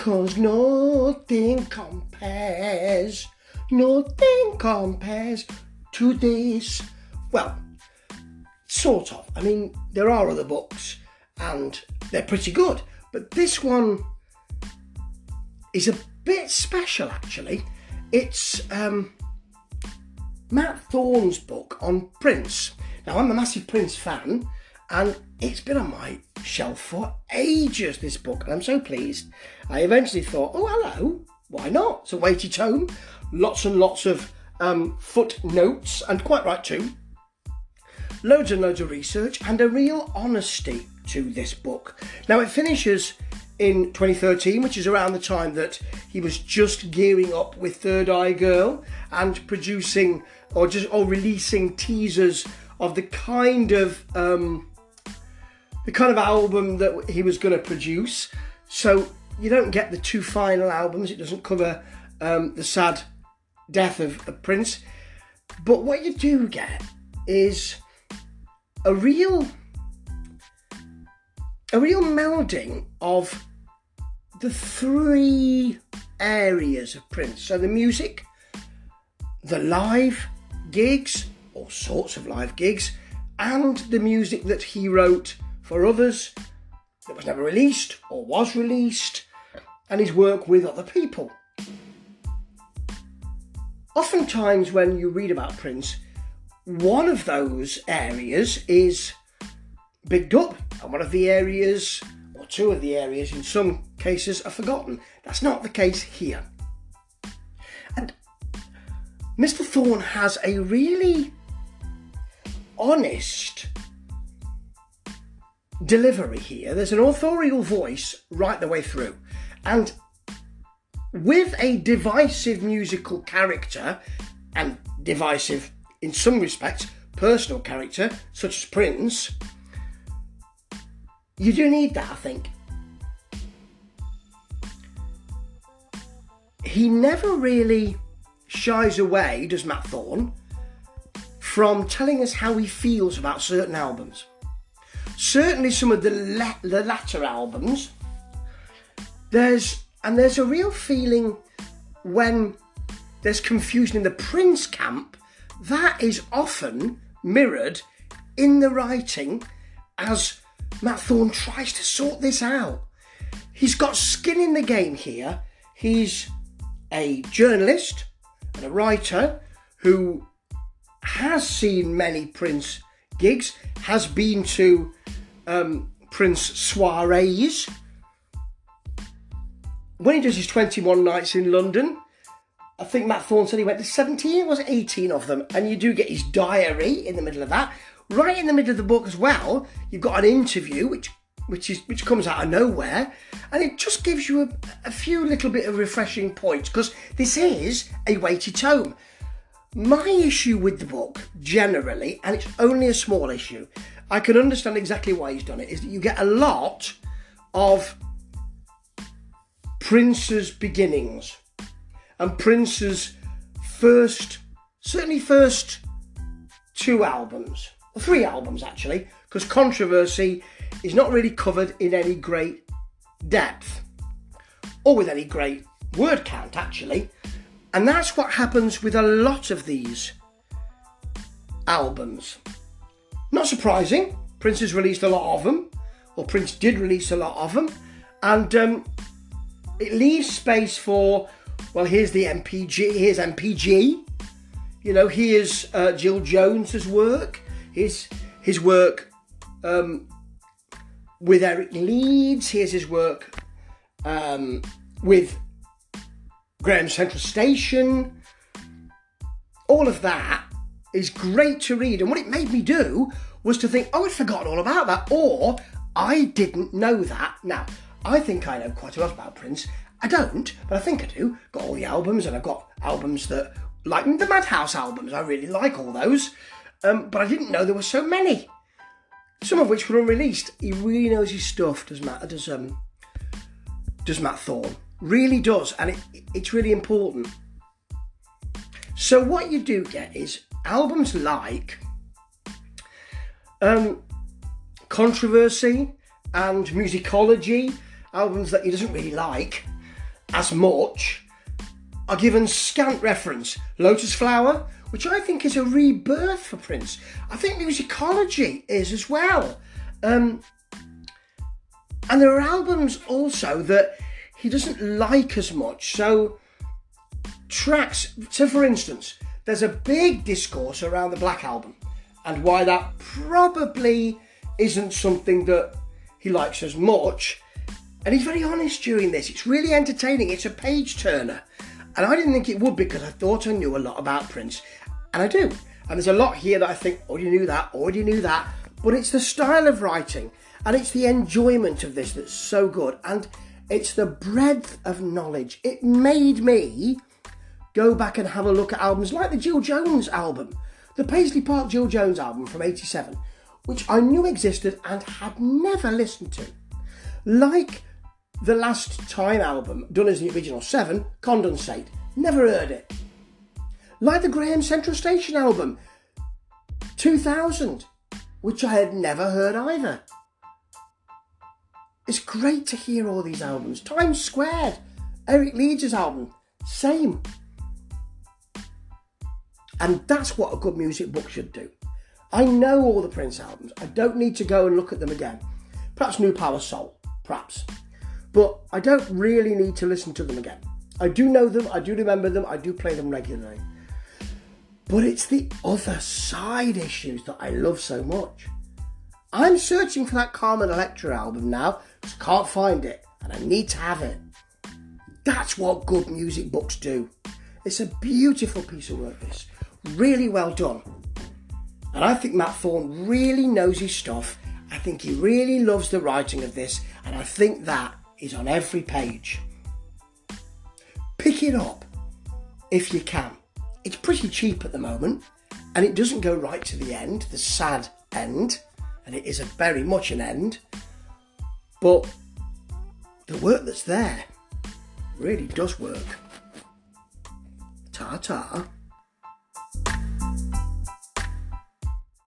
Cause nothing compares, nothing compares to this. Well, sort of. I mean, there are other books and they're pretty good, but this one is a bit special actually. It's um, Matt Thorne's book on Prince. Now, I'm a massive Prince fan, and it's been on my shelf for ages, this book, and I'm so pleased. I eventually thought, oh, hello, why not? It's a weighty tome, lots and lots of um, footnotes, and quite right too. Loads and loads of research, and a real honesty to this book. Now, it finishes in 2013, which is around the time that he was just gearing up with Third Eye Girl and producing or just or releasing teasers of the kind of um, the kind of album that he was going to produce. So you don't get the two final albums. It doesn't cover um, the sad death of, of Prince, but what you do get is a real a real melding of the three areas of Prince. So the music, the live gigs, all sorts of live gigs, and the music that he wrote for others that was never released or was released, and his work with other people. Oftentimes, when you read about Prince, one of those areas is bigged up, and one of the areas or two of the areas in some cases are forgotten. That's not the case here. And Mr. Thorne has a really honest delivery here. There's an authorial voice right the way through. And with a divisive musical character, and divisive in some respects, personal character, such as Prince, you do need that, I think. He never really shies away, does Matt Thorne, from telling us how he feels about certain albums. Certainly, some of the, la- the latter albums, there's and there's a real feeling when there's confusion in the Prince camp that is often mirrored in the writing as Matt Thorne tries to sort this out. He's got skin in the game here. He's a journalist and a writer who has seen many Prince gigs, has been to um, Prince soirees. When he does his 21 nights in London, I think Matt Thorne said he went to 17, was 18 of them, and you do get his diary in the middle of that, right in the middle of the book as well, you've got an interview which which is which comes out of nowhere, and it just gives you a, a few little bit of refreshing points because this is a weighty tome. My issue with the book generally, and it's only a small issue, I can understand exactly why he's done it, is that you get a lot of Prince's beginnings and Prince's first, certainly first two albums three albums actually, because Controversy is not really covered in any great depth or with any great word count actually. And that's what happens with a lot of these albums. Not surprising, Prince has released a lot of them, or Prince did release a lot of them, and um, it leaves space for, well, here's the NPG, here's NPG, you know, here's uh, Jill Jones's work, his his work um, with Eric Leeds. Here's his work um, with Graham Central Station. All of that is great to read, and what it made me do was to think, oh, I'd forgotten all about that, or I didn't know that. Now, I think I know quite a lot about Prince. I don't, but I think I do. Got all the albums, and I've got albums that, like the Madhouse albums, I really like all those. Um, but I didn't know there were so many. Some of which were unreleased. He really knows his stuff, does Matt? Does um, does Matt Thorne? Really does, and it, it's really important. So what you do get is albums like um, controversy and musicology, albums that he doesn't really like, as much are given scant reference. Lotus Flower, which I think is a rebirth for Prince. I think musicology is as well. Um, and there are albums also that he doesn't like as much. So, tracks, so for instance, there's a big discourse around the Black Album and why that probably isn't something that he likes as much. And he's very honest during this. It's really entertaining. It's a page turner. And I didn't think it would because I thought I knew a lot about Prince. And I do. And there's a lot here that I think, oh, you knew that, oh, you knew that. But it's the style of writing and it's the enjoyment of this that's so good. And it's the breadth of knowledge. It made me go back and have a look at albums like the Jill Jones album, the Paisley Park Jill Jones album from 87, which I knew existed and had never listened to. Like the Last Time album, done as the original 7, Condensate, never heard it. Like the Graham Central Station album, 2000, which I had never heard either. It's great to hear all these albums. Times Squared, Eric Leeds' album, same. And that's what a good music book should do. I know all the Prince albums. I don't need to go and look at them again. Perhaps New Power Soul, perhaps. But I don't really need to listen to them again. I do know them, I do remember them, I do play them regularly. But it's the other side issues that I love so much. I'm searching for that Carmen Electra album now just can't find it, and I need to have it. That's what good music books do. It's a beautiful piece of work, this. Really well done. And I think Matt Thorne really knows his stuff. I think he really loves the writing of this, and I think that is on every page. Pick it up if you can. It's pretty cheap at the moment, and it doesn't go right to the end, the sad end, and it is a very much an end. But the work that's there really does work. Ta ta.